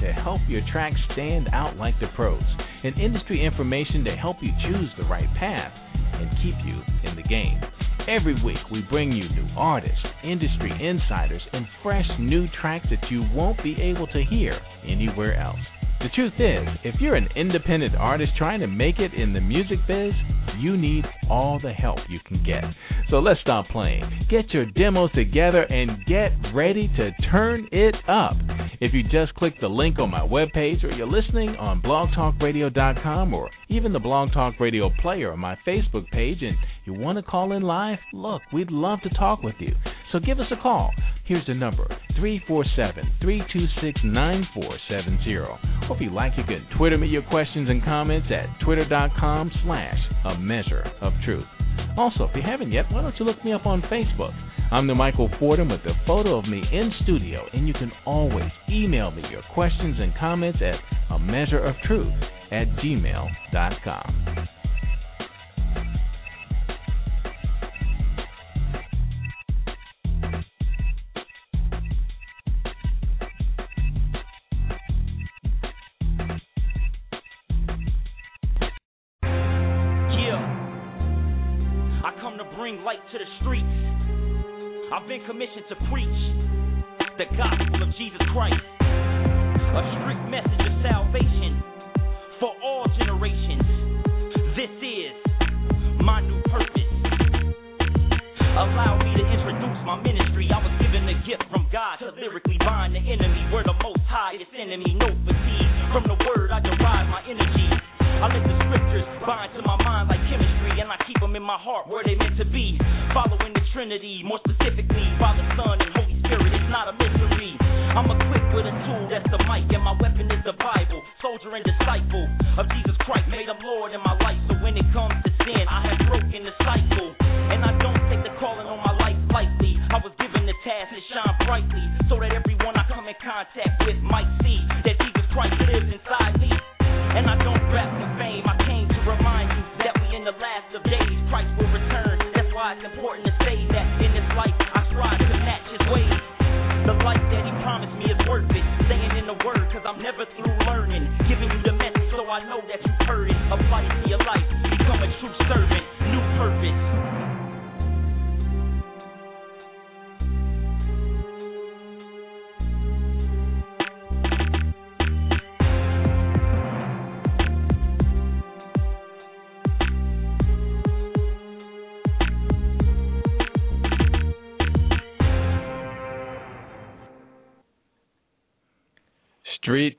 to help your tracks stand out like the pros, and industry information to help you choose the right path and keep you in the game. Every week, we bring you new artists, industry insiders, and fresh new tracks that you won't be able to hear anywhere else. The truth is, if you're an independent artist trying to make it in the music biz, you need all the help you can get. So let's stop playing. Get your demos together and get ready to turn it up. If you just click the link on my webpage or you're listening on blogtalkradio.com or even the Blog Talk Radio player on my Facebook page and you want to call in live, look, we'd love to talk with you. So give us a call. Here's the number 347 326 9470. Or if you like, you can Twitter me your questions and comments at twitter.com slash a measure of truth. Also, if you haven't yet, why don't you look me up on Facebook? I'm the Michael Fordham with a photo of me in studio, and you can always email me your questions and comments at a measure of truth at gmail.com.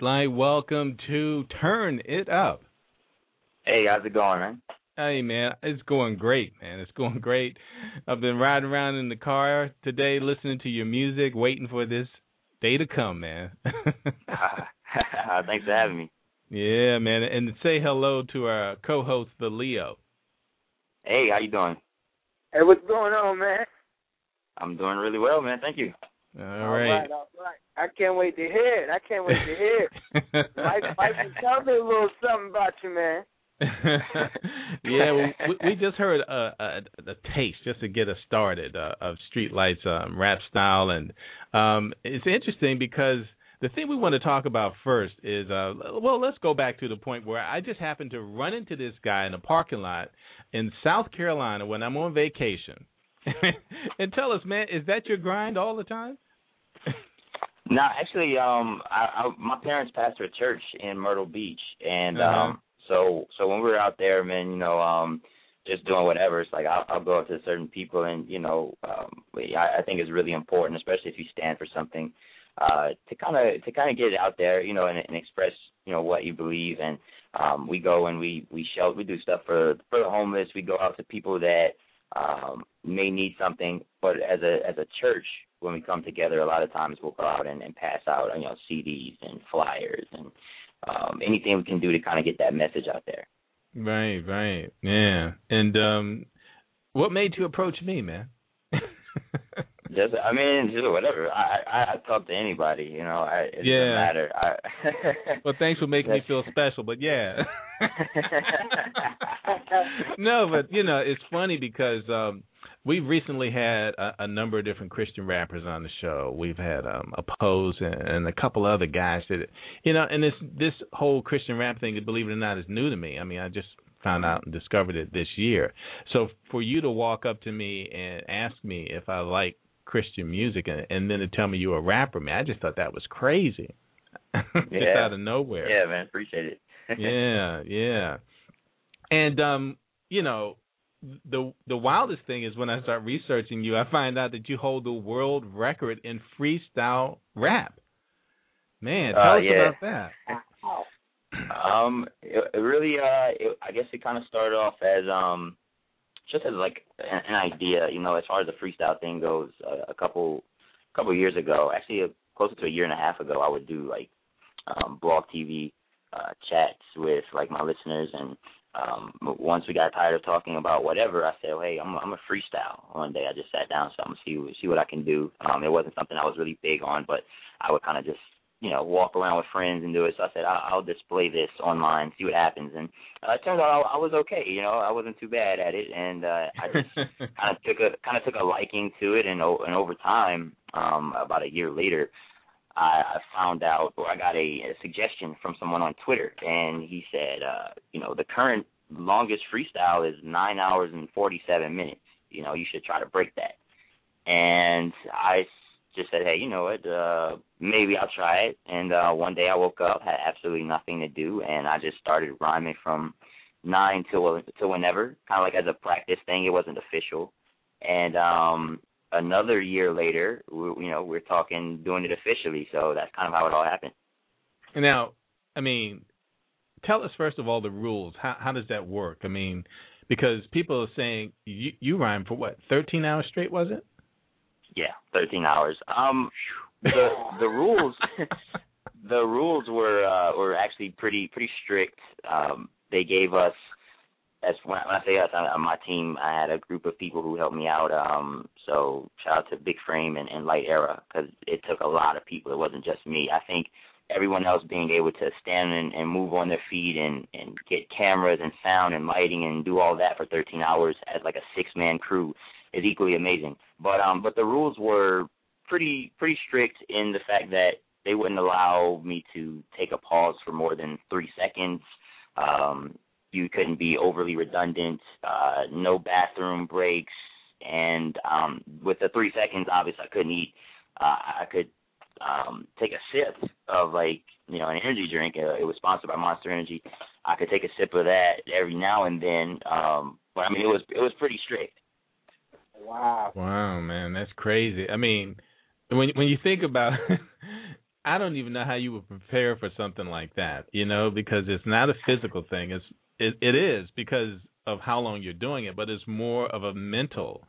Streetlight, welcome to Turn It Up. Hey, how's it going, man? Hey man, it's going great, man. It's going great. I've been riding around in the car today, listening to your music, waiting for this day to come, man. Thanks for having me. yeah, man, and say hello to our co-host, the Leo. Hey, how you doing? Hey, what's going on, man? I'm doing really well, man. Thank you. All All right. right, all right. I can't wait to hear it. I can't wait to hear it. Mike, Mike, tell me a little something about you, man. yeah, well, we, we just heard a, a, a taste just to get us started uh, of Streetlight's um, rap style, and um, it's interesting because the thing we want to talk about first is uh, well, let's go back to the point where I just happened to run into this guy in a parking lot in South Carolina when I'm on vacation. and tell us, man, is that your grind all the time? No, actually, um, I, I my parents pastor a church in Myrtle Beach, and Uh-huh. um, so so when we were out there, man, you know, um, just doing whatever, it's like I'll, I'll go up to certain people, and you know, um, I, I think it's really important, especially if you stand for something, uh, to kind of to kind of get it out there, you know, and, and express, you know, what you believe, and um, we go and we we shelter, we do stuff for for the homeless. We go out to people that um, may need something, but as a as a church, when we come together, a lot of times we'll go out and, and pass out, you know, CDs and flyers and um, anything we can do to kind of get that message out there. Right, right, yeah. And um, what made you approach me, man? Just, I mean, just whatever. I I, I talk to anybody, you know. I, it Yeah. doesn't matter. I, well, thanks for making me feel special, but yeah. no, but you know, it's funny because um we've recently had a, a number of different Christian rappers on the show. We've had um Oppose and, and a couple other guys that you know, and this this whole Christian rap thing, believe it or not, is new to me. I mean, I just found out and discovered it this year. So for you to walk up to me and ask me if I like Christian music and, and then to tell me you're a rapper, man, I just thought that was crazy. just Yeah. out of nowhere yeah, man, appreciate it. yeah, yeah. And um, you know, the the wildest thing is when I start researching you, I find out that you hold the world record in freestyle rap. Man, tell Uh, us yeah. about that. Um, it, it really, uh, it, I guess it kind of started off as um, just as like an, an idea, you know, as far as the freestyle thing goes. Uh, a couple, couple years ago, actually, uh, closer to a year and a half ago, I would do like um, blog TV uh, chats with like my listeners, and um, once we got tired of talking about whatever, I said, hey, I'm I'm a freestyle. One day, I just sat down, so I'm gonna see see what I can do. Um, it wasn't something I was really big on, but I would kind of just you know, walk around with friends and do it. So I said, I'll, I'll display this online, see what happens. And uh, it turns out I, I was okay. You know, I wasn't too bad at it, and uh, I just kind of took a kind of took a liking to it. And, and over time, um, about a year later, I, I found out, or I got a, a suggestion from someone on Twitter, and he said, uh, you know, the current longest freestyle is nine hours and forty-seven minutes. You know, you should try to break that. And I just said, hey, you know what, uh, maybe I'll try it. And uh, one day I woke up, had absolutely nothing to do, and I just started rhyming from nine till till whenever, kind of like as a practice thing. It wasn't official. And um, another year later, you know, we're talking doing it officially. So that's kind of how it all happened. Now, I mean, tell us first of all the rules. How how does that work? I mean, because people are saying you you rhymed for what 13 hours straight was it? Yeah, 13 hours. Um, the the rules the rules were uh, were actually pretty pretty strict. Um, they gave us as when I, say us, on my team, I had a group of people who helped me out. Um, so shout out to Big Frame and, and Light Era because it took a lot of people. It wasn't just me. I think everyone else being able to stand and, and move on their feet and and get cameras and sound and lighting and do all that for 13 hours as like a six man crew is equally amazing. But um, but the rules were pretty pretty strict in the fact that they wouldn't allow me to take a pause for more than three seconds. Um, you couldn't be overly redundant, uh, no bathroom breaks, and um, with the three seconds, obviously I couldn't eat. Uh, I could um, take a sip of like you know an energy drink. Uh, it was sponsored by Monster Energy. I could take a sip of that every now and then. Um, but I mean, it was it was pretty strict. Wow. Wow, man, that's crazy. I mean, when when you think about I don't even know how you would prepare for something like that, you know, because it's not a physical thing. It's it, it is because of how long you're doing it, but it's more of a mental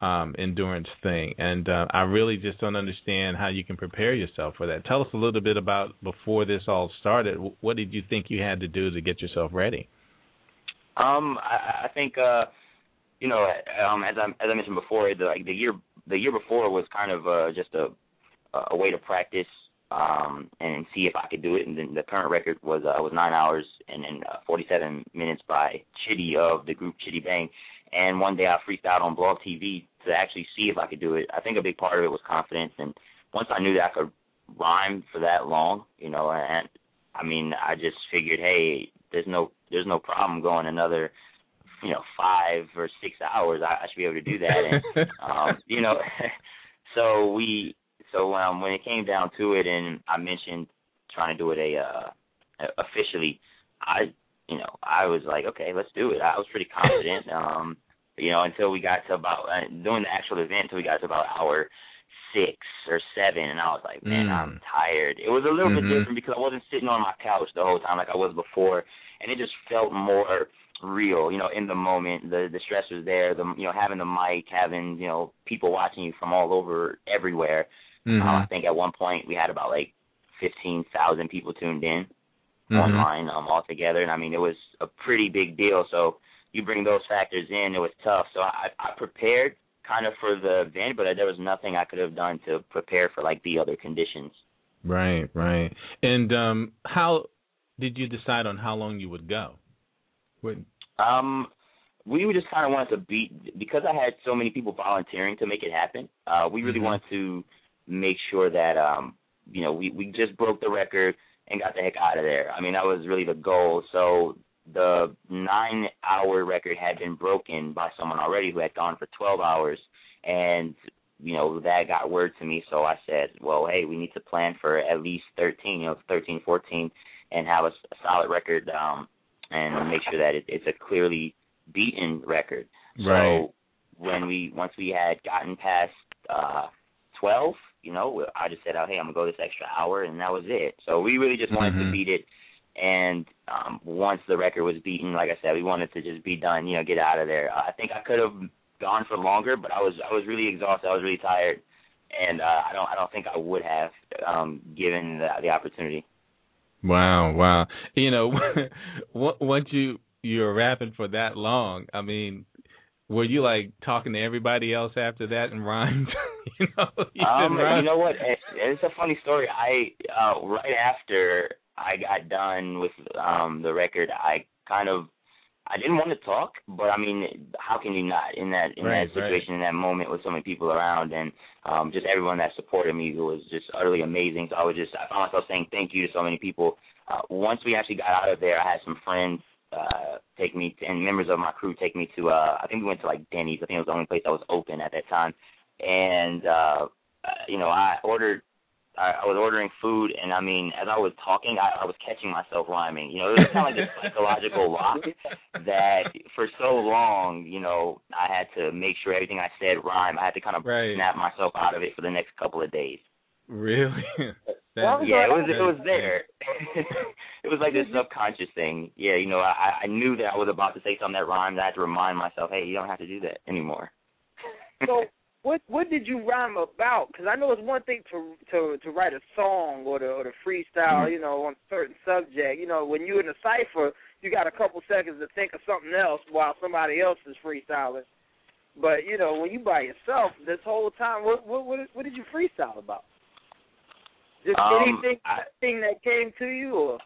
um, endurance thing. And uh, I really just don't understand how you can prepare yourself for that. Tell us a little bit about before this all started. What did you think you had to do to get yourself ready? Um, I, I think uh, you know, um, as I as I mentioned before, the like the year the year before was kind of uh, just a a way to practice um, and see if I could do it. And then the current record was uh, was nine hours and, and uh, 47 minutes by Chiddy of the group Chiddy Bang. And one day I freaked out on Blog TV to actually see if I could do it. I think a big part of it was confidence. And once I knew that I could rhyme for that long, you know, and I mean, I just figured, hey, there's no there's no problem going another you know five or six hours i, I should be able to do that and um you know so we so um, when it came down to it, and I mentioned trying to do it a uh, officially, I you know I was like, okay, let's do it. I was pretty confident, um, you know, until we got to about uh, doing the actual event until we got to about hour six or seven, and I was like, man, mm. I'm tired. It was a little mm-hmm. bit different because I wasn't sitting on my couch the whole time like I was before, and it just felt more real, you know, in the moment. The the stress was there. The you know having the mic, having you know people watching you from all over everywhere. Mm-hmm. Um, I think at one point we had about like fifteen thousand people tuned in mm-hmm. online um, altogether, and I mean it was a pretty big deal. So you bring those factors in, it was tough. So I, I prepared kind of for the event, but there was nothing I could have done to prepare for like the other conditions. Right, right. And um how did you decide on how long you would go? What? Um, we just kind of wanted to beat because I had so many people volunteering to make it happen. Uh, we really Mhm. wanted to make sure that um you know we we just broke the record and got the heck out of there. I mean that was really the goal. So the nine hour record had been broken by someone already who had gone for twelve hours and you know that got word to me so I said, well hey we need to plan for at least thirteen, you know, thirteen, fourteen and have a, a solid record um and make sure that it, it's a clearly beaten record. Right. So when we once we had gotten past uh twelve, you know, I just said, "Oh, hey, I'm gonna go this extra hour," and that was it. So we really just wanted Mhm. to beat it. And um once the record was beaten, like I said, we wanted to just be done, you know, get out of there. Uh, I think I could have gone for longer, but I was I was really exhausted. I was really tired, and uh, I don't I don't think I would have um given the, the opportunity. Wow, wow. You know, once you you're rapping for that long, I mean, were you like talking to everybody else after that and rhymed? you know, Um, you know what? It, it's a funny story. I uh right after I got done with um the record, I kind of I didn't want to talk, but I mean, how can you not in that in Right, that situation in that moment with so many people around and um just everyone that supported me was just utterly amazing. So I was just I found myself saying thank you to so many people. Uh once we actually got out of there, I had some friends uh take me to, and members of my crew take me to uh I think we went to like Denny's. I think it was the only place that was open at that time. And uh uh, you know, I ordered I, I was ordering food and I mean, as I was talking I, I was catching myself rhyming. You know, it was kind of like this psychological lock that for so long, you know, I had to make sure everything I said rhymed. I had to kind of Right. snap myself out of it for the next couple of days. Really? That, yeah, it was it was there. it was like this subconscious thing. Yeah, you know, I I knew that I was about to say something that rhymed. I had to remind myself, hey, you don't have to do that anymore. so what what did you rhyme about? Because I know it's one thing to to to write a song or to or to freestyle, Mhm. you know, on a certain subject. You know, when you're in a cipher, you got a couple seconds to think of something else while somebody else is freestyling. But you know, when you by yourself, this whole time, what what what, what did you freestyle about? Just Um, anything I- anything that came to you, or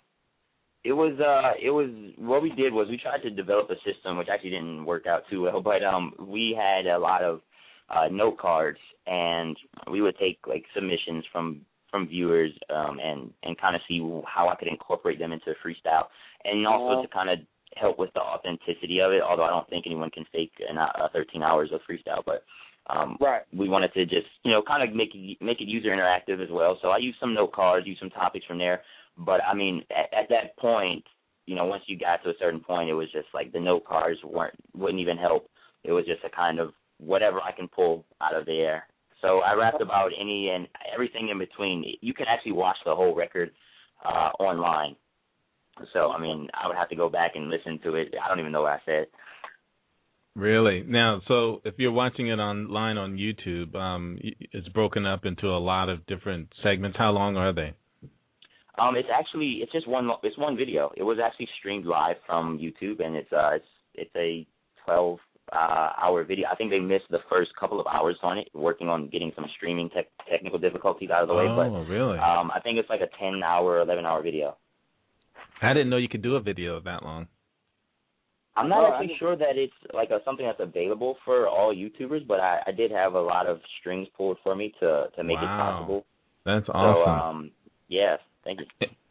it was uh it was what we did was we tried to develop a system which actually didn't work out too well but um we had a lot of uh note cards and we would take like submissions from from viewers um and and kind of see how I could incorporate them into a freestyle and also to kind of help with the authenticity of it although I don't think anyone can fake an, uh, 13 hours of freestyle but um right? we wanted to just you know kind of make it make it user interactive as well. So I used some note cards, used some topics from there. But I mean, at, at that point, you know, once you got to a certain point, it was just like the note cards weren't wouldn't even help. It was just a kind of whatever I can pull out of the air. So I rapped about any and everything in between. You can actually watch the whole record uh online. So I mean, I would have to go back and listen to it. I don't even know what I said. Really? Now, so if you're watching it online on YouTube, um, it's broken up into a lot of different segments. How long are they? Um, it's actually it's just one it's one video. It was actually streamed live from YouTube, and it's uh it's it's a twelve uh hour video. I think they missed the first couple of hours on it, working on getting some streaming tech technical difficulties out of the way. oh, But really? um, I think it's like a ten hour, eleven hour video. I didn't know you could do a video that long. I'm not Oh, I actually didn't- sure that it's like a, something that's available for all YouTubers, but I, I did have a lot of strings pulled for me to to make it Wow. possible. That's So awesome. um, yeah, thank you.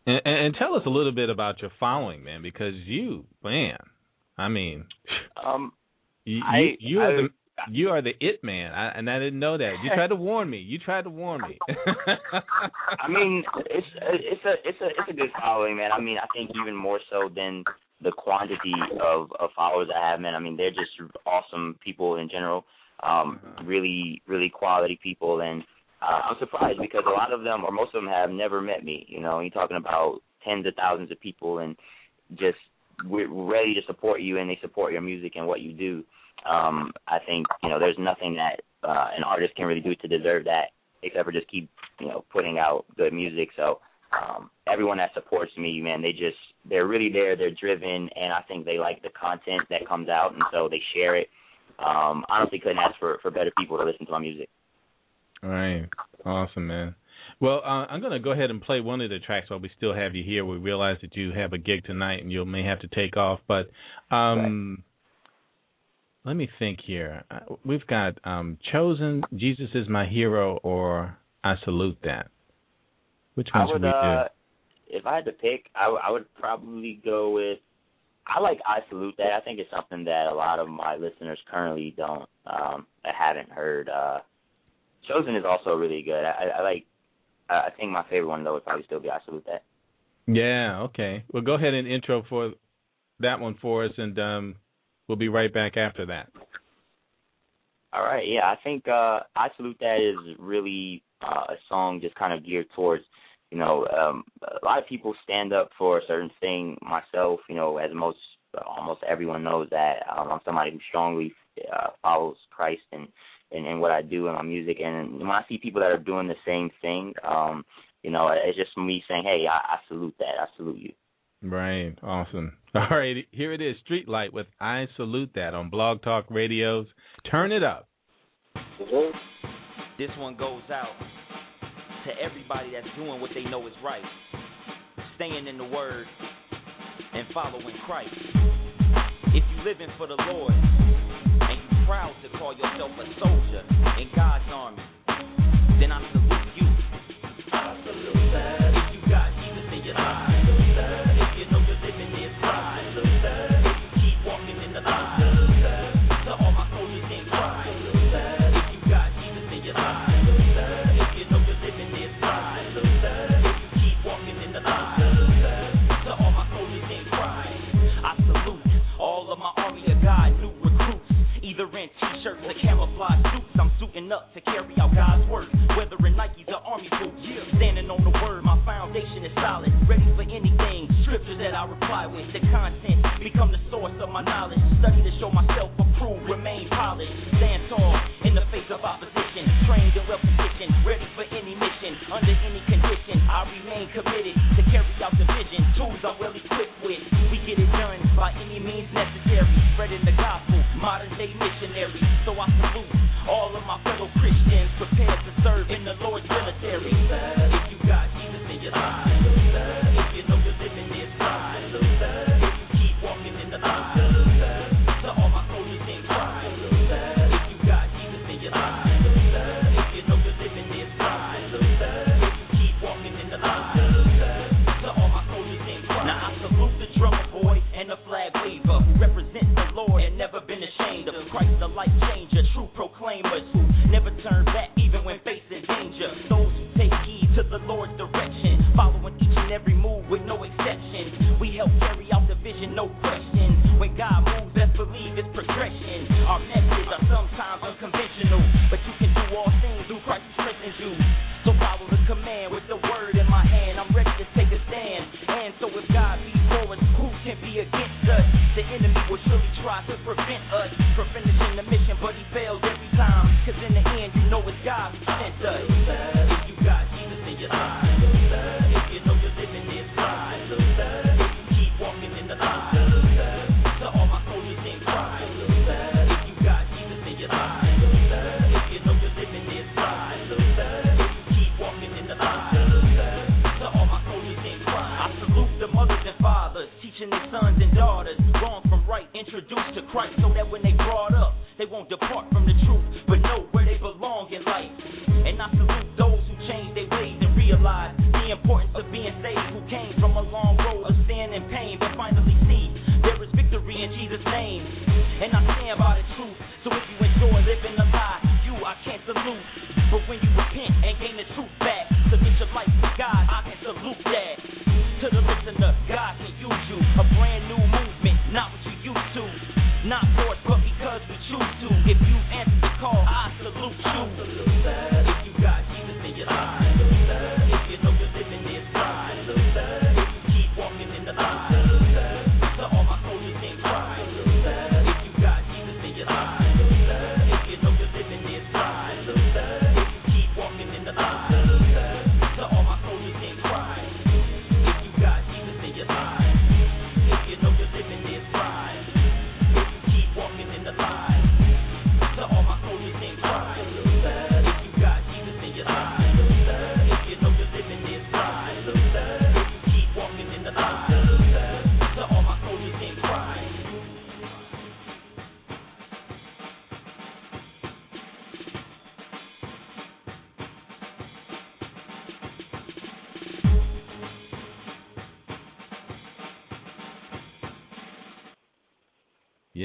and, and, and tell us a little bit about your following, man, because you, man, I mean, Um, you I- you, you are I- the you are the it man, I, and I didn't know that. You tried to warn me. You tried to warn me. I mean, it's it's a it's a it's a good following, man. I mean, I think even more so than the quantity of of followers I have, man. I mean, they're just awesome people in general. Um, really, really quality people, and uh, I'm surprised because a lot of them, or most of them, have never met me. You know, you're talking about tens of thousands of people, and just we're ready to support you, and they support your music and what you do. Um, I think you know, there's nothing that uh, an artist can really do to deserve that, except for just keep you know putting out good music. So um, everyone that supports me, man, they just they're really there. They're driven, and I think they like the content that comes out, and so they share it. Um, honestly, couldn't ask for for better people to listen to my music. All right. Awesome, man. Well, uh, I'm going to go ahead and play one of the tracks while we still have you here. We realize that you have a gig tonight and you may have to take off, but um, let me think here. Uh, We've got um, Chosen, Jesus is My Hero, or I Salute That. Which one should would, we uh, if I had to pick, I, w- I would probably go with. I like I salute that. I think it's something that a lot of my listeners currently don't, um, haven't heard. Uh, Chosen is also really good. I, I, I like. I think my favorite one though would probably still be I salute that. Yeah, okay. Well, go ahead and intro for that one for us, and um, we'll be right back after that. All right, yeah, I think uh I salute that is really uh, a song just kind of geared towards, you know, um a lot of people stand up for a certain thing. Myself, you know, as most almost everyone knows that um, I'm somebody who strongly uh, follows Christ and, and and what I do in my music. And when I see people that are doing the same thing, um, you know, it's just me saying, hey, I, I salute that. I salute you. Right. Awesome. All right. Here it is Street Light with I Salute That on Blog Talk Radio's Turn It Up. This one goes out to everybody that's doing what they know is right, staying in the Word and following Christ. If you're living for the Lord and you proud to call yourself a soldier in God's army, then I salute you. If you up to carry out God's work. Whether in Nikes or army boots, standing on the word, my foundation is solid. Ready for anything. Scriptures that I reply with. The content become the source of my knowledge. Study to show myself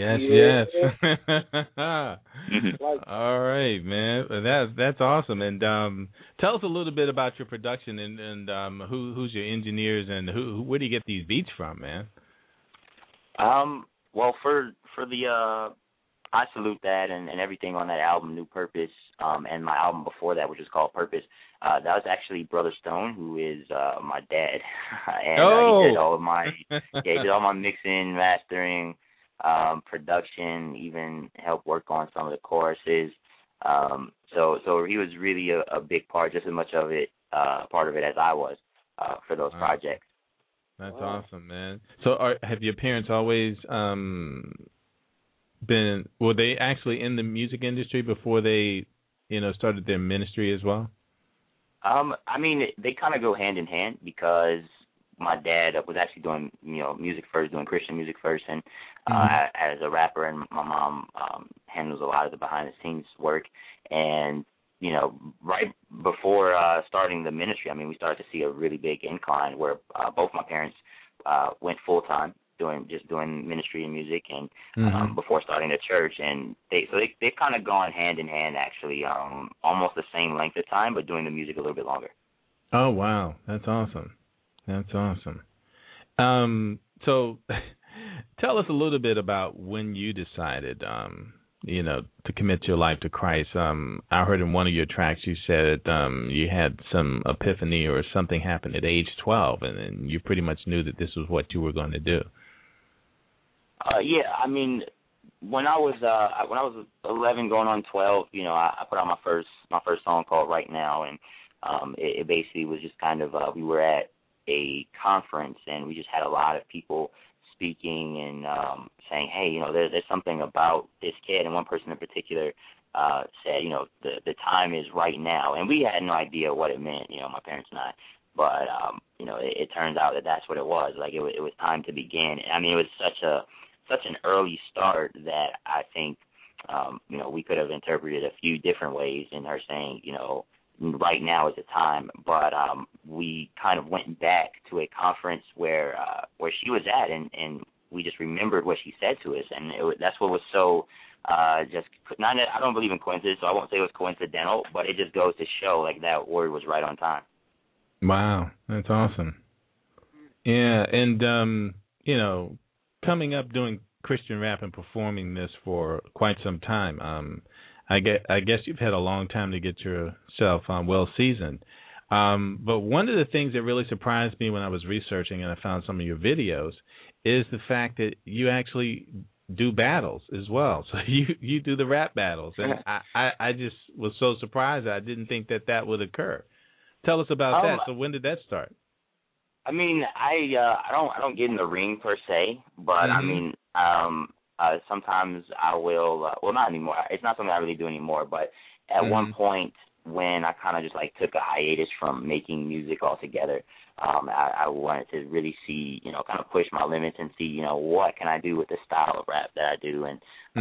Yes, Yeah. yes. Like- All right, man. That that's awesome. And um, tell us a little bit about your production and and um, who who's your engineers and who, who where do you get these beats from, man? Um, well, for for the uh, I salute that and, and everything on that album, New Purpose, um, and my album before that, which is called Purpose. Uh, that was actually Brother Stone, who is uh my dad, and uh, he did all of my yeah, he did all my mixing, mastering, um, production, even helped work on some of the choruses. Um, so so he was really a, a big part, just as much of it, uh, part of it as I was uh, for those Wow. projects. That's Wow. awesome, man. So, are, have your parents always um been? Were they actually in the music industry before they, you know, started their ministry as well? Um, I mean, they kind of go hand in hand because my dad was actually doing, you know, music first, doing Christian music first, and uh, Mhm. as a rapper, and my mom um, handles a lot of the behind the scenes work. And you know, right before uh, starting the ministry, I mean, we started to see a really big incline where uh, both my parents uh, went full time doing just doing ministry and music, and um, Mhm. before starting the church, and they so they they've kind of gone hand in hand actually, um, almost the same length of time, but doing the music a little bit longer. Oh wow, that's awesome. That's awesome. Um, so tell us a little bit about when you decided um you know, to commit your life to Christ. Um, I heard in one of your tracks you said um, you had some epiphany or something happen at age 12, and, you pretty much knew that this was what you were going to do. Uh, yeah, I mean, when I was uh when I was 11 going on 12, you know, I, I put out my first my first song called Right Now, and um, it, it basically was just kind of uh, we were at a conference and we just had a lot of people speaking and um, saying, hey, you know, there, there's something about this kid, and one person in particular uh, said, you know, the the time is right now, and we had no idea what it meant, you know, my parents and I. But um, you know, it, it turns out that that's what it was. Like it, was, it was time to begin. I mean, it was such a such an early start that I think um, you know we could have interpreted a few different ways in her saying, you know, right now is the time. But um, we kind of went back to a conference where uh, where she was at, and and we just remembered what she said to us, and it, that's what was so uh just not I don't believe in coincidence, so I won't say it was coincidental, but it just goes to show like that word was right on time. Wow, that's awesome. Yeah, and um, you know, coming up doing Christian rap and performing this for quite some time. Um, I get, I guess you've had a long time to get yourself um, well seasoned. Um, but one of the things that really surprised me when I was researching and I found some of your videos is the fact that you actually do battles as well. So you you do the rap battles, and I I, I just was so surprised. I didn't think that that would occur. Tell us about Um, that. So when did that start? I mean, I uh I don't I don't get in the ring per se, but I Mhm. mean, um uh sometimes I will uh, well not anymore. It's not something I really do anymore, but at one Mhm. point when I kind of just like took a hiatus from making music altogether, um I, I wanted to really see, you know, kind of push my limits and see, you know, what can I do with the style of rap that I do and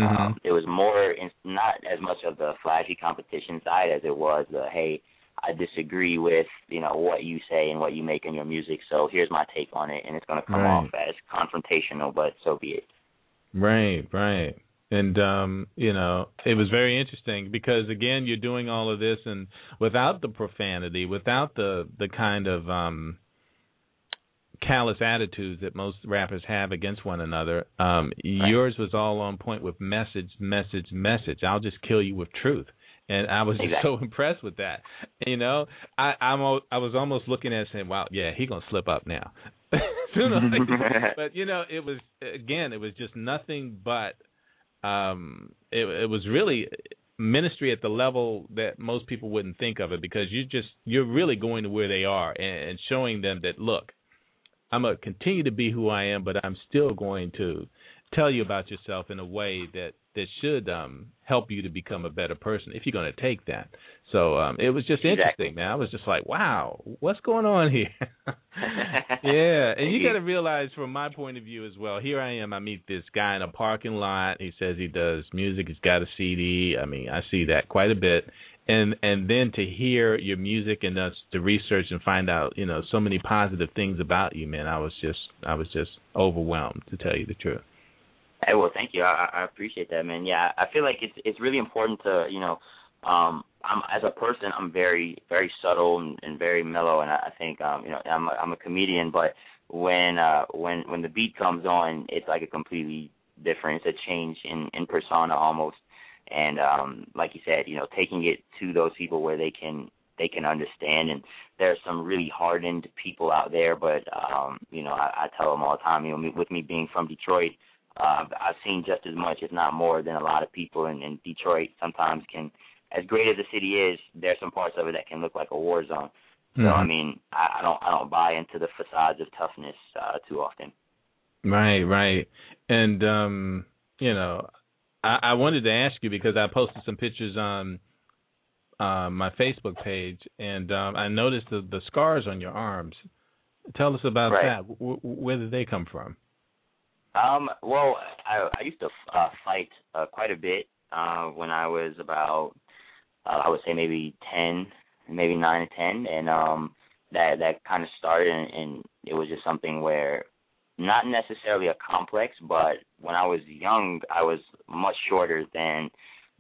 um it was more in, not as much of the flashy competition side as it was the hey I disagree with you know what you say and what you make in your music. So here's my take on it, and it's going to come Right. off as confrontational, but so be it. Right, right. And um, you know, it was very interesting because again, you're doing all of this and without the profanity, without the the kind of um callous attitudes that most rappers have against one another. Um yours was all on point with message, message, message. I'll just kill you with truth. And I was just so impressed with that. You know, I I'm I was almost looking at it saying, "Wow, yeah, he gonna slip up now." Later. but you know, it was again, it was just nothing but um it it was really ministry at the level that most people wouldn't think of it because you just you're really going to where they are and, and showing them that look I'm gonna continue to be who I am but I'm still going to tell you about yourself in a way that that should um help you to become a better person if you're going to take that so um it was just Exactly. interesting man I was just like wow what's going on here yeah, and you got to realize from my point of view as well. Here I am. I meet this guy in a parking lot. He says he does music. He's got a CD. I mean, I see that quite a bit. And and then to hear your music and us to research and find out, you know, so many positive things about you, man. I was just I was just overwhelmed to tell you the truth. Hey, well, thank you. I, I appreciate that, man. Yeah, I feel like it's it's really important to you know, um, I'm as a person, I'm very very subtle and, and very mellow, and I, think um, you know, I'm a, I'm a comedian, but when uh when when the beat comes on, it's like a completely different. It's a change in in persona almost, and um, like you said, you know, taking it to those people where they can they can understand and there are some really hardened people out there but um you know I, I tell them all the time you know me, with me being from Detroit uh, I've seen just as much, if not more, than a lot of people in, in Detroit. Sometimes can, as great as the city is, there's some parts of it that can look like a war zone. So I Mhm. mean, I, I don't I don't buy into the facades of toughness uh, too often. Right, right. And um, you know, I, I wanted to ask you because I posted some pictures on uh, my Facebook page, and um, I noticed the, the scars on your arms. Tell us about Right. that. W- where did they come from? Um, well, I, I used to uh, fight uh, quite a bit uh, when I was about, uh, I would say maybe ten, maybe nine or ten, and um, that that kind of started, and, and it was just something where, not necessarily a complex, but when I was young, I was much shorter than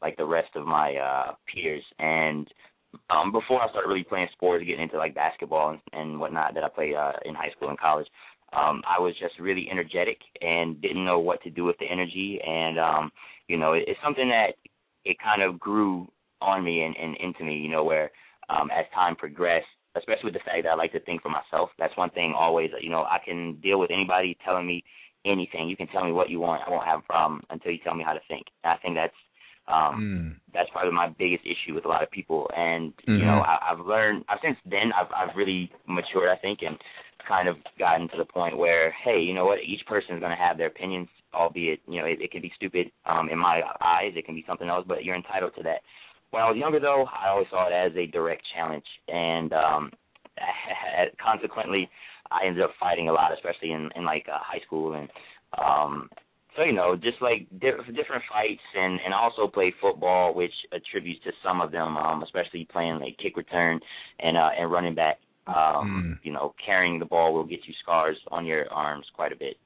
like the rest of my uh peers, and um before I started really playing sports, getting into like basketball and, and whatnot that I played uh, in high school and college um I was just really energetic and didn't know what to do with the energy. And um you know, it, it's something that it kind of grew on me and, and into me, you know, where um, as time progressed, especially with the fact that I like to think for myself. That's one thing always, you know, I can deal with anybody telling me anything. You can tell me what you want. I won't have a problem until you tell me how to think. And I think that's um Mm. that's probably my biggest issue with a lot of people. And Mhm. you know, I, I've learned. I've since then I've I've really matured. I think and kind of gotten to the point where, hey, you know what? Each person is going to have their opinions, albeit you know it, it can be stupid um, in my eyes. It can be something else, but you're entitled to that. When I was younger, though, I always saw it as a direct challenge, and um, consequently, I ended up fighting a lot, especially in in like uh, high school. And um so you know just like di- different fights and and also played football which attributes to some of them um especially playing like kick return and uh and running back. Um you know carrying the ball will get you scars on your arms quite a bit.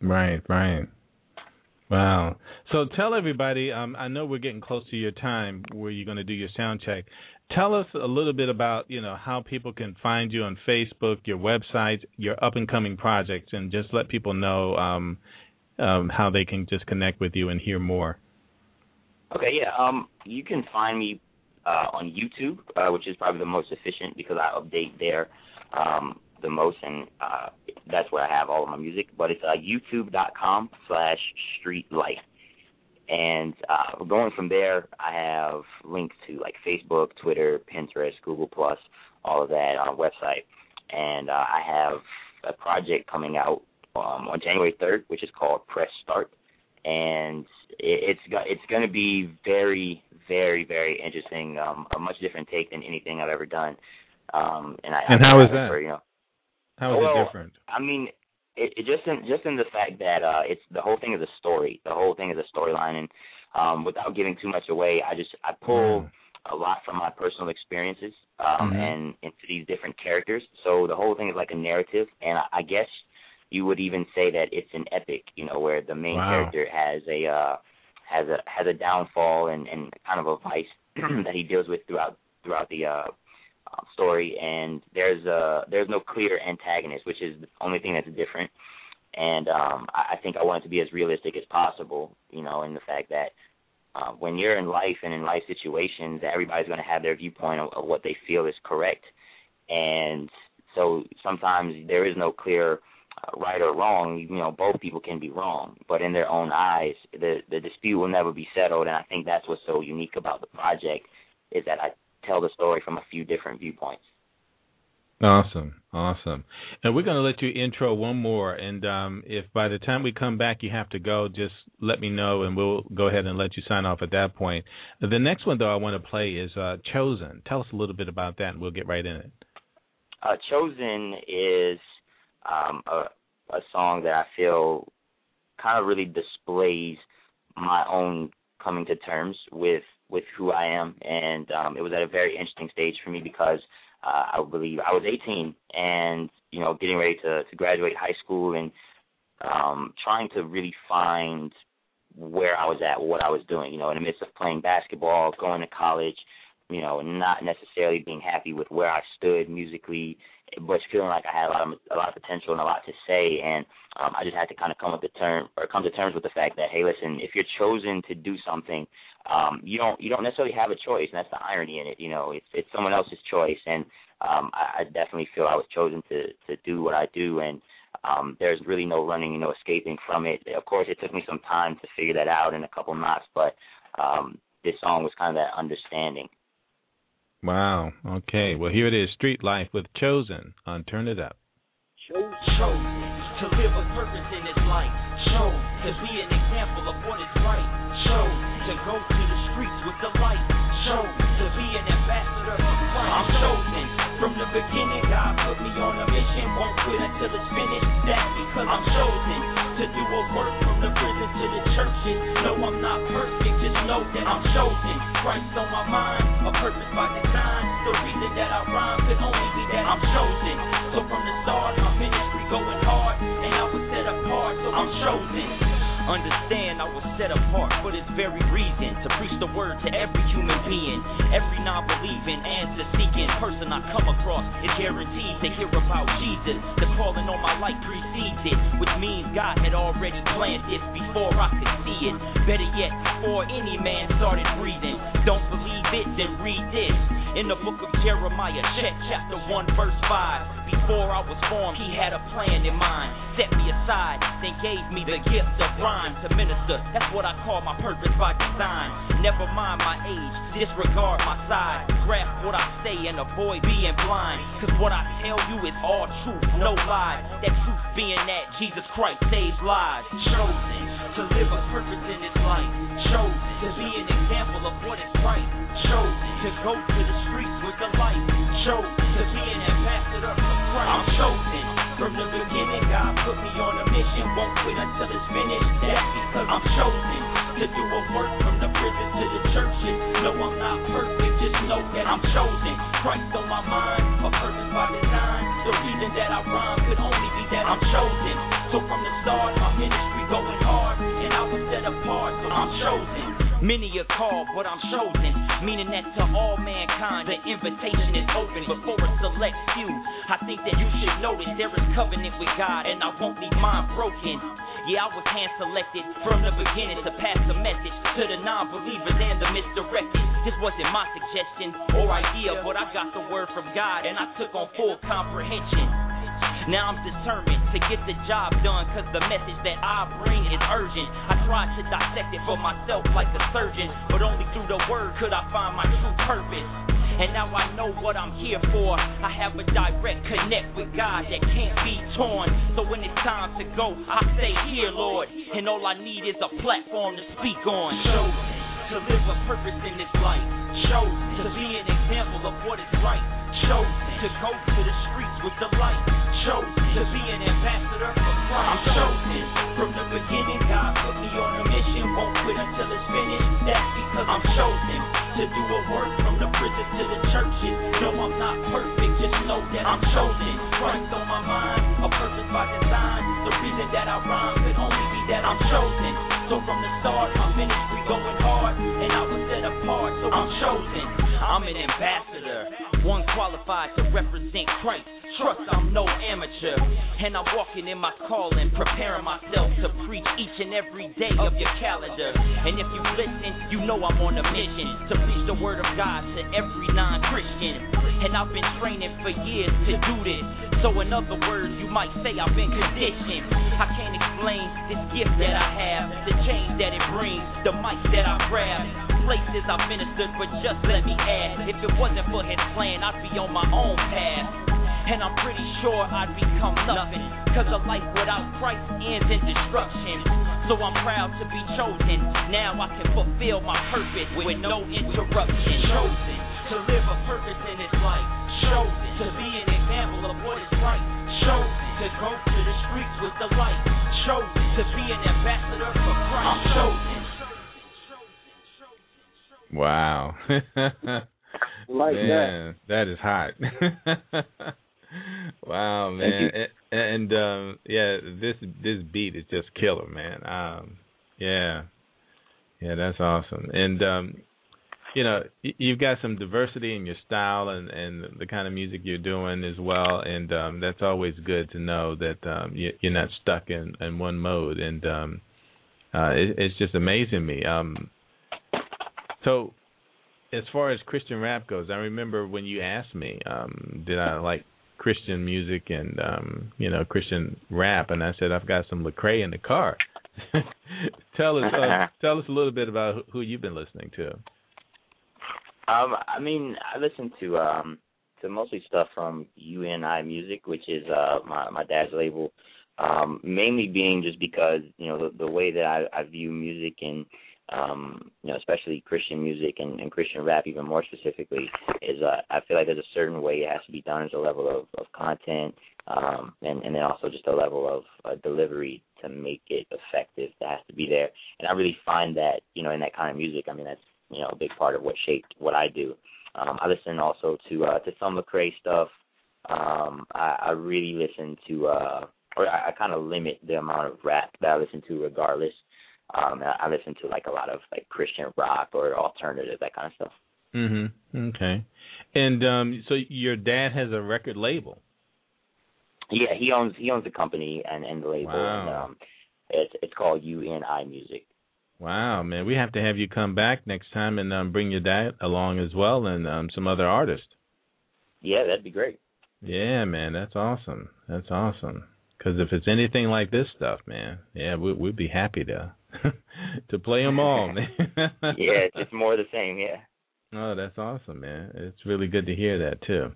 Right, right. Wow. So tell everybody, um, I know we're getting close to your time where you're going to do your sound check. Tell us a little bit about, you know, how people can find you on Facebook, your website, your up and coming projects, and just let people know um, um, how they can just connect with you and hear more. Okay, yeah. Um, you can find me uh, on YouTube, uh, which is probably the most efficient because I update there um, the most, and uh, that's where I have all of my music. But it's uh, YouTube.com slash Street Light, and uh, going from there, I have links to like Facebook, Twitter, Pinterest, Google Plus, all of that on a website, and uh, I have a project coming out um, on January 3rd, which is called Press Start and it, it's got it's going to be very very very interesting um a much different take than anything I've ever done um and I And I how is that? you know How is well, it different? I mean it, it just in just in the fact that uh it's the whole thing is a story the whole thing is a storyline and um without giving too much away I just I pull a lot from my personal experiences um Mhm. and into these different characters so the whole thing is like a narrative and I, I guess you would even say that it's an epic, you know, where the main Wow. character has a uh has a has a downfall and and kind of a vice that he deals with throughout throughout the uh story and there's uh there's no clear antagonist, which is the only thing that's different. And um I, I think I want it to be as realistic as possible, you know, in the fact that uh, when you're in life and in life situations, everybody's going to have their viewpoint of, of what they feel is correct, and so sometimes there is no clear uh, right or wrong. You know, both people can be wrong, but in their own eyes, the the dispute will never be settled. And I think that's what's so unique about the project is that I tell the story from a few different viewpoints. Awesome, awesome. And we're going to let you intro one more. And um, if by the time we come back you have to go, just let me know, and we'll go ahead and let you sign off at that point. The next one, though, I want to play is uh, "Chosen." Tell us a little bit about that, and we'll get right in it. Uh, Chosen is um, a, a song that I feel kind of really displays my own coming to terms with with who I am, and um, it was at a very interesting stage for me because uh, I believe I was 18 and you know getting ready to to graduate high school and um, trying to really find where I was at, what I was doing. You know, in the midst of playing basketball, going to college, you know, not necessarily being happy with where I stood musically, but feeling like I had a lot of a lot of potential and a lot to say, and um, I just had to kind of come with the term or come to terms with the fact that hey, listen, if you're chosen to do something, um, you don't you don't necessarily have a choice, and that's the irony in it. You know, it's it's someone else's choice, and um, I, I definitely feel I was chosen to to do what I do, and um, there's really no running, no escaping from it. Of course, it took me some time to figure that out in a couple months, but um, this song was kind of that understanding. Wow. Okay. Well, here it is, "Street Light" with "Chosen" on Turn It Up. Chose to live a purpose in life. Chose to be an example of what is right. Chose to go to the streets with the light. Chose to be an ambassador Christ. I'm chosen from the beginning. God put me on a mission. Won't quit until it's finished. That's because I'm chosen to do a work from the prison to the churches. No, I'm not perfect. Just know that I'm chosen. Christ on my mind. A purpose by design. The reason that I rhyme could only be that I'm chosen. So from the start, my ministry going hard, and I was set apart. So I'm chosen. Understand I was set apart for this very reason to preach the word to every human being, every non-believing, answer seeking person I come across is guaranteed to hear about Jesus. The calling on my life precedes it, which means God had already planned this before I could see it. Better yet, before any man started breathing. Don't believe it, then read this. In the book of Jeremiah, check chapter 1, verse 5. Before I was formed, he had a plan in mind. Set me aside, then gave me the gift of rhyme to minister. That's what I call my purpose by design. Never mind my age, disregard my size. Grasp what I say and avoid being blind. Cause what I tell you is all truth, no lies. That truth being that Jesus Christ saves lives. Chosen to live a purpose in this life. Chosen to be an example of what is right. Chosen to go to the streets with the light. Chosen to be an ambassador for Christ. I'm chosen. From the beginning, God put me on a mission. Won't quit until it's finished. That's because I'm chosen to do a work from the prison to the churches. No, I'm not perfect. Just know that I'm chosen. Christ on my mind, a purpose by design. The reason that I rhyme could only be that I'm chosen. So from the start, my ministry going was set apart. So I'm chosen. Many are called, but I'm chosen. Meaning that to all mankind, the invitation is open. But for a select few, I think that you should notice there is covenant with God, and I won't leave mine broken. Yeah, I was hand selected from the beginning to pass the message to the non believers and the misdirected. This wasn't my suggestion or idea, but I got the word from God and I took on full comprehension. Now I'm determined to get the job done cause the message that I bring is urgent. I tried to dissect it for myself like a surgeon, but only through the word could I find my true purpose. And now I know what I'm here for. I have a direct connect with God that can't be torn. So when it's time to go, I stay here, Lord. And all I need is a platform to speak on. Chosen to live a purpose in this life. Chosen to be an example of what is right. Chosen to go to the streets with the light. Chosen to be an ambassador for Christ. I'm chosen from the beginning. God put me on a mission. Won't quit until it's finished. That's because I'm chosen to do a work from the prison to the churches. No, I'm not perfect. Just know that I'm chosen. Christ on my mind. A purpose by design. The reason that I rhyme could only be that I'm chosen. So from the start, my ministry going hard, and I was set apart. So I'm chosen. I'm an ambassador, one qualified to represent Christ. Trust I'm no amateur, and I'm walking in my calling, preparing myself to preach each and every day of your calendar. And if you listen, you know I'm on a mission to preach the word of God to every non-Christian. And I've been training for years to do this. So in other words, you might say I've been conditioned. I can't explain this gift that I have, the change that it brings, the mic that I grab places I've ministered, but just let me add, if it wasn't for his plan, I'd be on my own path. And I'm pretty sure I'd become nothing. Cause a life without Christ ends in destruction. So I'm proud to be chosen. Now I can fulfill my purpose with no interruption. Chosen to live a purpose in this life. Chosen to be an example of what is right. Chosen to go to the streets with the light. Chosen to be an ambassador for Christ. I'm chosen. Wow. Like man, that is hot. wow, man. And, and um yeah, this this beat is just killer, man. Um yeah. Yeah, that's awesome. And um you know, you've got some diversity in your style and and the kind of music you're doing as well and um that's always good to know that um you, you're not stuck in in one mode and um uh it, it's just amazing me. Um so as far as Christian rap goes, I remember when you asked me, um, did I like Christian music and um, you know, Christian rap and I said I've got some Lecrae in the car. tell us uh, tell us a little bit about who, you've been listening to. Um, I mean, I listen to um to mostly stuff from UNI Music, which is uh my my dad's label. Um, mainly being just because you know the, the way that I, I view music and um, you know, especially Christian music and, and Christian rap, even more specifically, is uh, I feel like there's a certain way it has to be done. There's a level of, of content, um, and, and then also just a level of uh, delivery to make it effective that has to be there. And I really find that, you know, in that kind of music, I mean, that's you know a big part of what shaped what I do. Um, I listen also to uh, to some Lecrae stuff. Um, I, I really listen to, uh, or I, I kind of limit the amount of rap that I listen to, regardless Um, I, I listen to like a lot of like Christian rock or alternative, that kind of stuff. Mhm. Okay. And um so your dad has a record label. Yeah, he owns he owns the company and and the label. Wow. And, um, it's it's called UNI Music. Wow, man, we have to have you come back next time and um bring your dad along as well and um some other artists. Yeah, that'd be great. Yeah, man, that's awesome. That's awesome. Because if it's anything like this stuff, man, yeah, we, we'd be happy to to play them all, man. yeah, it's just more of the same. Yeah. Oh, that's awesome, man. It's really good to hear that too.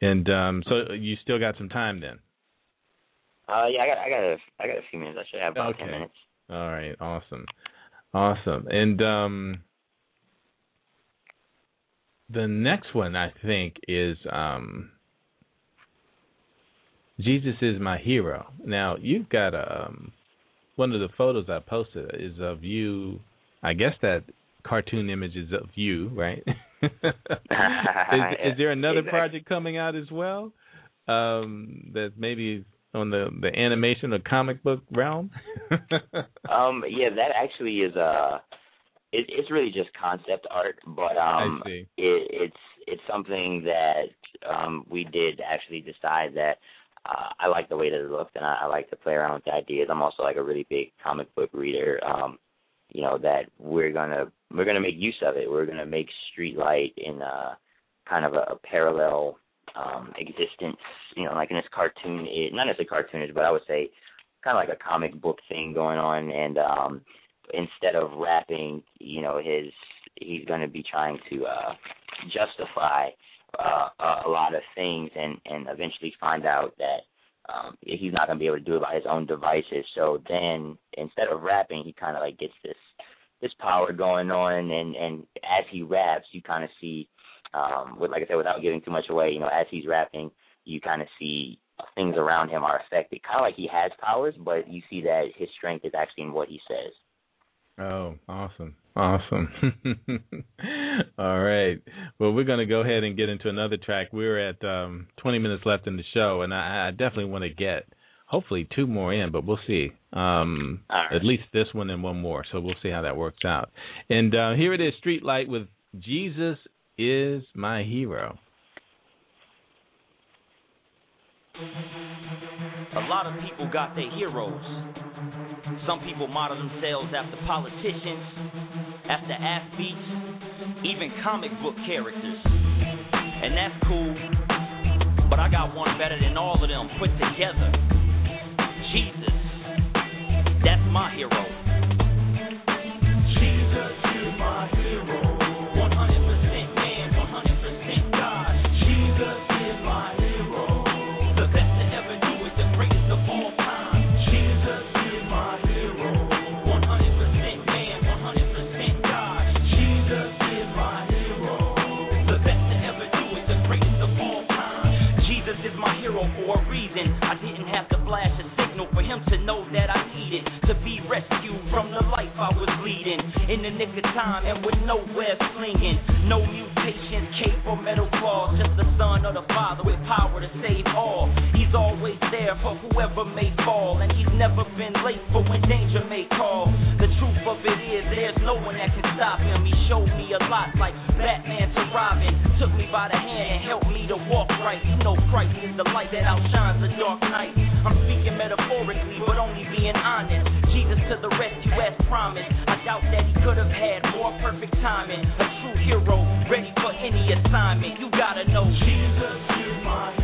And um so you still got some time then. Uh, yeah, I got I got a I got a few minutes. I should have about ten Okay. minutes. All right, awesome. Awesome. And um the next one I think is um Jesus is my hero. Now, you've got um one of the photos I posted is of you. I guess that cartoon image is of you, right? is, is there another Exactly. project coming out as well? Um that maybe on the the animation or comic book realm? Um, yeah, that actually is uh it, it's really just concept art, but um, it, it's it's something that um we did actually decide that uh, I like the way that it looked, and I, I like to play around with the ideas. I'm also like a really big comic book reader. Um, you know that we're gonna we're gonna make use of it. We're gonna make Streetlight in a kind of a, a parallel um existence. You know, like in this cartoon, it, not necessarily cartoonish, but I would say kind of like a comic book thing going on. And um instead of rapping, you know, his he's to be trying to uh justify uh, a, lot of things and and eventually find out that um he's not going to be able to do it by his own devices. So then instead of rapping, he kind of like gets this this power going on and and as he raps, you kind of see um with like I said without giving too much away, you know, as he's rapping, you kind of see things around him are affected. Kind of like he has powers, but you see that his strength is actually in what he says. Oh, awesome. Awesome. All right. Well, we're going to go ahead and get into another track. We're at um 20 minutes left in the show, and I, I definitely want to get hopefully two more in, but we'll see. Um All right. At least this one and one more, so we'll see how that works out. And uh, here it is Streetlight with Jesus is my hero. A lot of people got their heroes. Some people model themselves after politicians, after athletes, even comic book characters. And that's cool. But I got one better than all of them put together. Jesus. That's my hero. Know that I needed to be rescued from the life I was leading. In the nick of time and with nowhere slinging, no mutations, cape or metal claws. Just the son of the father with power to save all. He's always there for whoever may fall, and he's never been late for when danger may call. The truth of it is, there's no one that can stop him. He showed me a lot like Batman to Robin. Took me by the hand and helped me to walk right. You know Christ is the light that outshines the dark night. I'm speaking being honest. Jesus to the rescue as promised. I doubt that he could have had more perfect timing. A true hero, ready for any assignment. You gotta know Jesus is my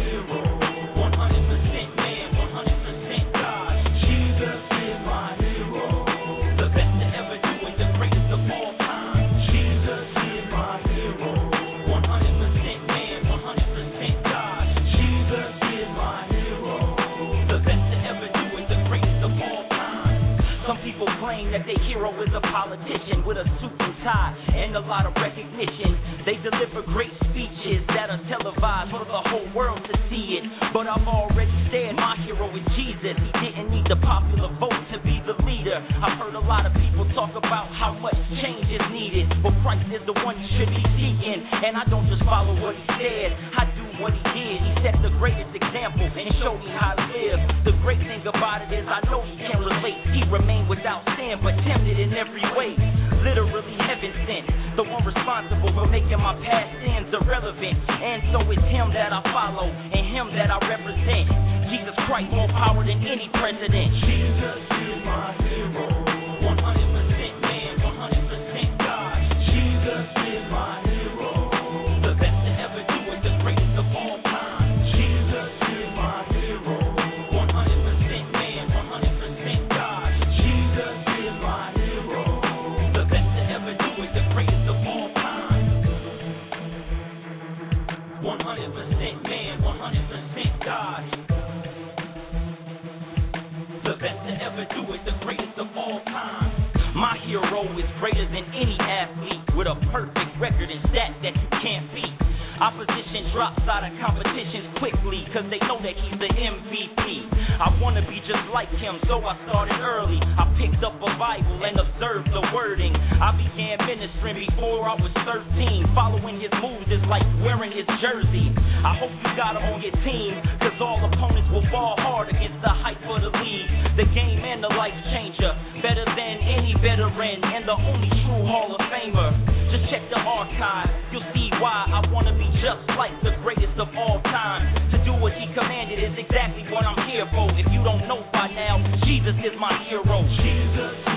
their hero is a politician with a suit and tie and a lot of recognition. They deliver great speeches that are televised for the whole world to see it. But I've already said my hero is Jesus. He didn't need the popular vote to be the leader. I've heard a lot of people talk about how much change is needed. But Christ is the one you should be seeking. And I don't just follow what he said, I do what he did. He set the greatest example and showed me how to live. The great thing about it is I know he can relate. He remained without sin, but tempted in every way. Literally heaven sent. The one responsible for making my past sins irrelevant. And so it's him that I follow and him that I represent. Jesus Christ more power than any president. Jesus is my hero. All time. My hero is greater than any athlete with a perfect record and stat that you can't beat. Opposition drops out of competitions quickly, cause they know that he's the MVP. I wanna be just like him, so I started early. I picked up a Bible and observed the wording. I began ministering before I was 13. Following his moves is like wearing his jersey. I hope you got him on your team, cause all opponents will fall hard against the hype of the league. The game and the life changer. Better than any veteran and the only true Hall of Famer. Check the archive, you'll see why I wanna be just like the greatest of all time. To do what he commanded is exactly what I'm here for. If you don't know by now, Jesus is my hero. Jesus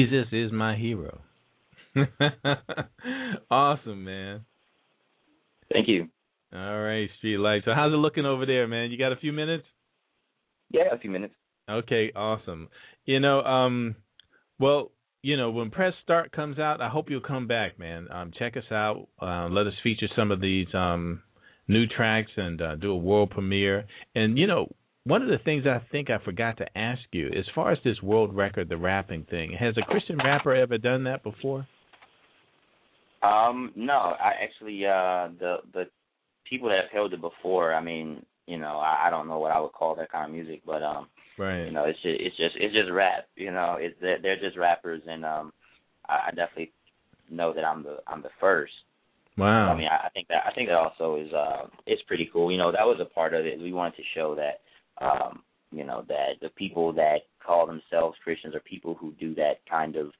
Jesus is my hero. awesome, man. Thank you. All right, Street Light. So how's it looking over there, man? You got a few minutes? Yeah, a few minutes. Okay, awesome. You know, um, well, you know, when Press Start comes out, I hope you'll come back, man. Um, check us out. Uh, let us feature some of these um, new tracks and uh, do a world premiere. And you know, one of the things I think I forgot to ask you, as far as this world record, the rapping thing, has a Christian rapper ever done that before? Um, no, I actually uh the the people that have held it before, I mean, you know, I, I don't know what I would call that kind of music, but um Right. you know, it's just it's just it's just rap, you know, it's they're, they're just rappers and um I, I definitely know that I'm the I'm the first. Wow. I mean, I, I think that I think that also is uh it's pretty cool. You know, that was a part of it. We wanted to show that um, you know, that the people that call themselves Christians or people who do that kind of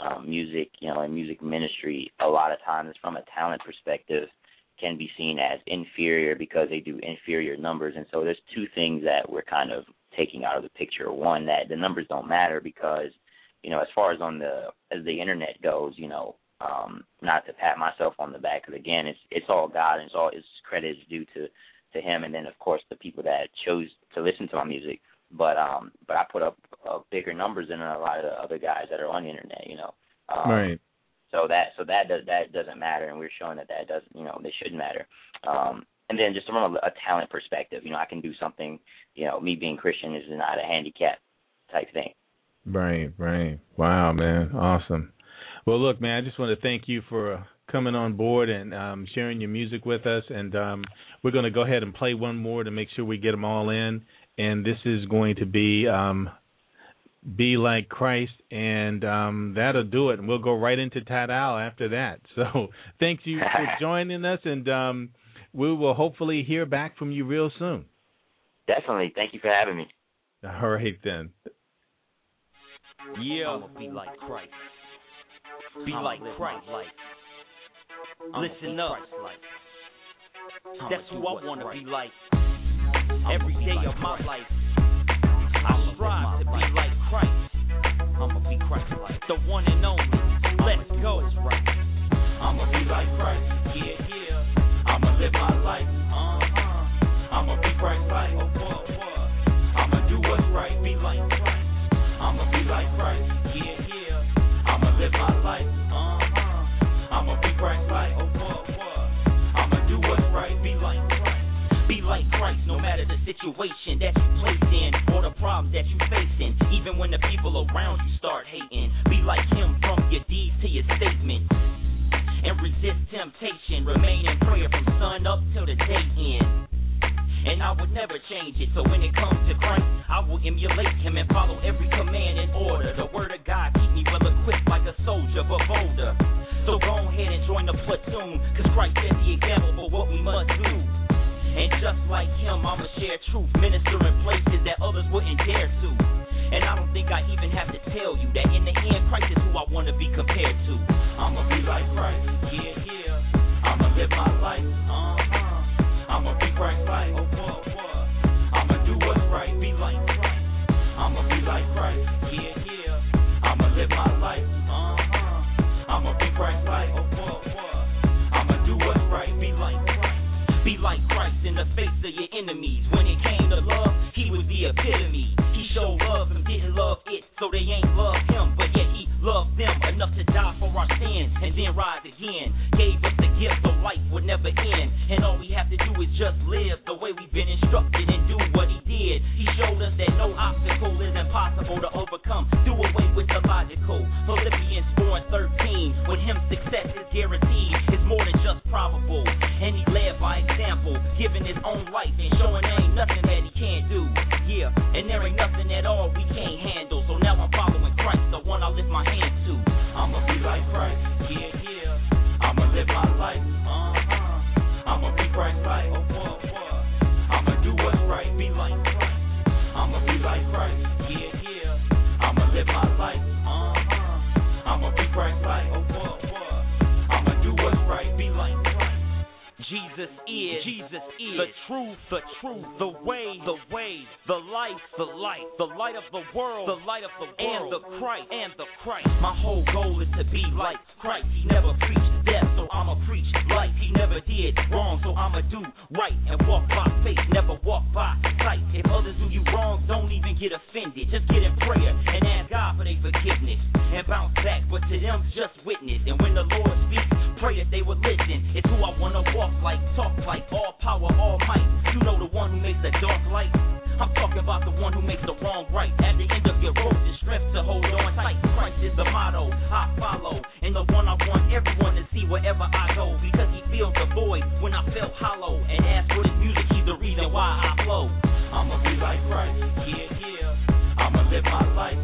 um music, you know, and music ministry a lot of times from a talent perspective can be seen as inferior because they do inferior numbers and so there's two things that we're kind of taking out of the picture. One that the numbers don't matter because, you know, as far as on the as the internet goes, you know, um, not to pat myself on the back, because again, it's it's all God and it's all His credit is due to to Him, and then of course the people that chose to listen to my music. But um, but I put up uh, bigger numbers than a lot of the other guys that are on the internet, you know. Um, right. So that so that does that doesn't matter, and we're showing that that doesn't you know they shouldn't matter. Um, and then just from a, a talent perspective, you know, I can do something. You know, me being Christian is not a handicap type thing. Right, right. Wow, man. Awesome. Well, look, man, I just want to thank you for uh, coming on board and um, sharing your music with us. And um, we're going to go ahead and play one more to make sure we get them all in. And this is going to be um, Be Like Christ. And um, that'll do it. And we'll go right into Tadal after that. So thank you for joining us. And um, we will hopefully hear back from you real soon. Definitely. Thank you for having me. All right, then. Yeah. I'ma be like Christ. Be like Christ. Listen up. That's who I want to be like. Every day of my life, I strive to be like Christ. I'ma be Christ like the one and only. Let's go. I'ma be like Christ. Yeah. yeah. I'ma live my life. Uh huh. I'ma be Christ like. I'ma do what's right. Be like Christ. I'ma be like Christ. Yeah, Yeah. I'ma live my life. That you placed in or the problems that you're facing. Even when the people around you start hating, be like him from your deeds to your statements. And resist temptation, remain in prayer from sun up till the day end. And I would never change it. So when it comes to Christ, I will emulate him and follow every command in order. The word of God keep me well equipped like a soldier, but bolder. So go ahead and join the platoon, cause Christ set the example for what we must do. And just like him, I'ma share truth, minister in places that others wouldn't dare to. And I don't think I even have to tell you that in the end, Christ is who I wanna be compared to. I'ma be like Christ, yeah, yeah. I'ma live my life, uh-huh. I'ma be Christ like, oh, your enemies. When it came to love, he was the epitome. He showed love and didn't love it, so they ain't love him. But yet he loved them enough to die for our sins and then rise again. Gave us the gift of life would never end. And all we have to do is just live the way we've been instructed and do what he did. He showed us that no obstacle is impossible to overcome. Do away with the logical. Philippians 4 and 13. With him, success is guaranteed. Own and showing the truth, the way, the way, the life, the light, the light of the world, the light of the world, and the Christ, and the Christ. My whole goal is to be like Christ. He never preached death, so I'ma preach life. He never did wrong, so I'ma do right and walk by faith, never walk by sight. If others do you wrong, don't even get offended. Just get in prayer and ask God for their forgiveness and bounce back. But to them, just witness. And when the Lord speaks, pray that they would listen. I wanna walk like, talk like, all power, all might. You know the one who makes the dark light. I'm talking about the one who makes the wrong right. At the end of your rope, the strength to hold on tight. Christ is the motto I follow, and the one I want everyone to see wherever I go. Because he fills the void when I felt hollow. And as for this music, he's the reason why I flow. I'ma be like Christ, yeah, yeah. I'ma live my life,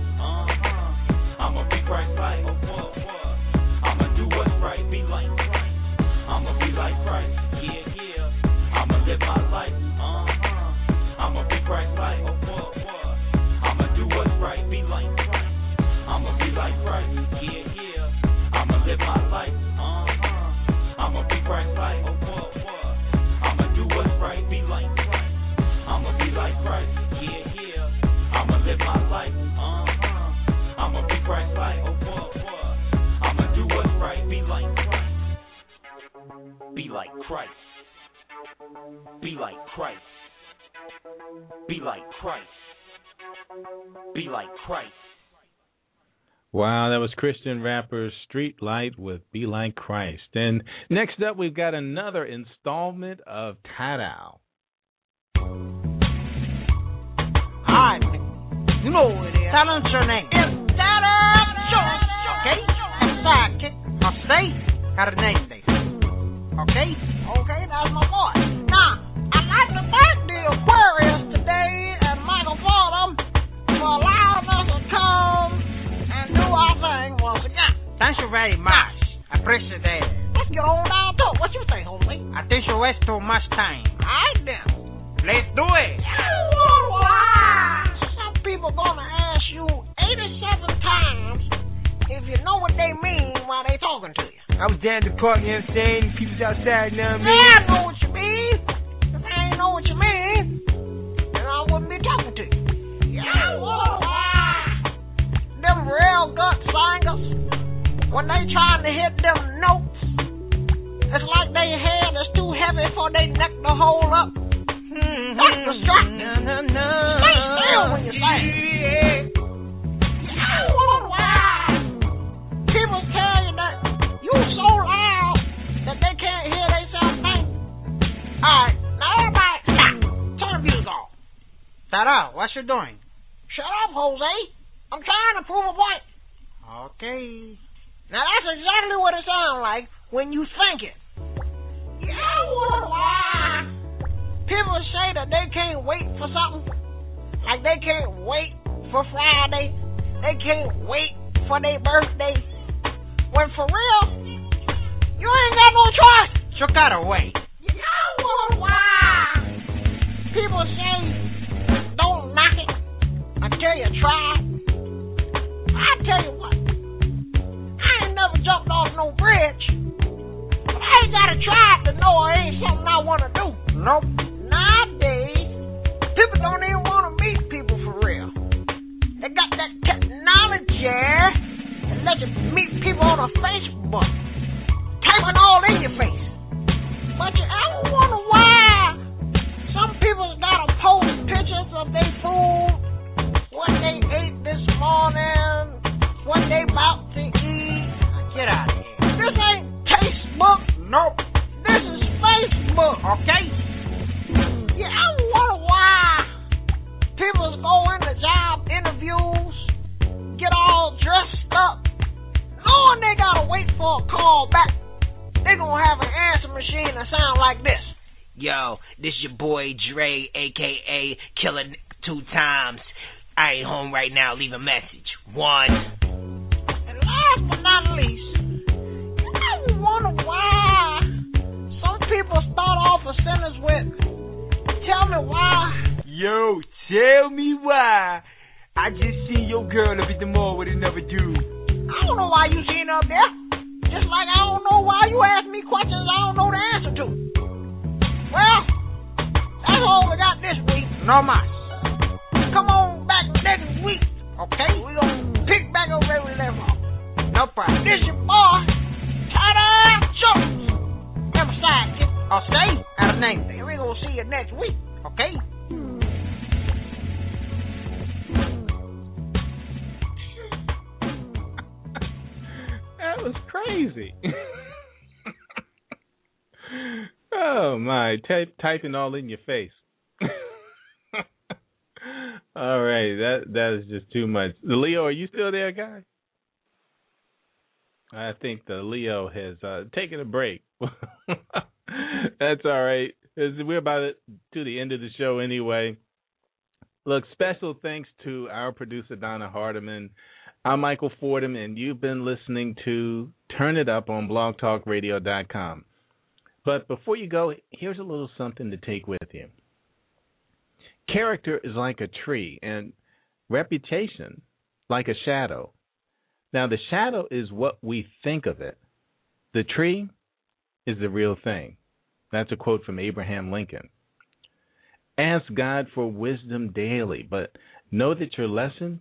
Be like Christ. Be like Christ. Be like Christ. Be like Christ. Wow, that was Christian rapper Street Light with Be Like Christ. And next up, we've got another installment of Tadao. Hi, you know who it is. Tell us your name. It's Dada Jones, okay? And sidekick, a safe, got a name there. Okay? Okay, that's my boy. Now, I'd like to thank the Aquarius today and Michael Fordham for allowing us to come and do our thing once again. Thank you very much. I appreciate that. Let's get on down to it. What you think, homie? I think you waste too much time. All right, then. Let's do it. Some people gonna ask you 87 times if you know what they mean I was down the park, you know what I'm saying? People's outside, you know what I mean? Yeah, I know what you mean. If I ain't know what you mean, then I wouldn't be talking to you. Yeah, them real gut singers, when they trying to hit them notes, it's like their head is too heavy for their neck to hold up. Mm-hmm. That's distracting. Stay still when you sing. People tell you that so loud that they can't hear themselves think. Alright, now everybody stop. Turn the music off. Shut up. What you doing? Shut up, Jose. I'm trying to prove a point. Okay. Now that's exactly what it sounds like when you think it. Yeah, why? People say that they can't wait for something. Like they can't wait for Friday. They can't wait for their birthday. When for real, you ain't got no choice. You gotta wait. Yeah, what why? People say don't knock it until you try. I tell you what, I ain't never jumped off no bridge, but I ain't gotta try it to know it ain't something I wanna do. Nope. Let you meet people on a Facebook, typing all in your face. But you ever wonder why some people gotta post pictures of their food, what they ate this morning, what they about to eat? Get out that sound like this. Yo, this your boy Dre, aka Killer two times. I ain't home right now. Leave a message. One. And last but not least, you ever wonder why some people start off a sentence with, tell me why? Yo, tell me why. I just seen your girl up at the mall with another dude. I don't know why you sitting up there. Just like I don't know why you ask me questions I don't know the answer to. Well, that's all we got this week. No mas. Come on back next week, okay? We gonna pick back up where we left off. No problem. This your boy, Tada Jones. And my sidekick, I'll stay out of name. And we gonna see you next week, okay? That was crazy. oh my, type typing all in your face. all right, that that is just too much. Leo, are you still there, guy? I think the Leo has uh, taken a break. That's all right. We're about to the end of the show anyway. Look, special thanks to our producer Donna Hardiman. I'm Michael Fordham, and you've been listening to Turn It Up on blogtalkradio.com. But before you go, here's a little something to take with you. Character is like a tree, and reputation like a shadow. Now, the shadow is what we think of it, the tree is the real thing. That's a quote from Abraham Lincoln. Ask God for wisdom daily, but know that your lesson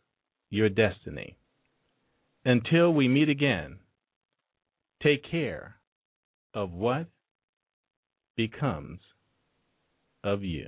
your destiny. Until we meet again, take care of what becomes of you.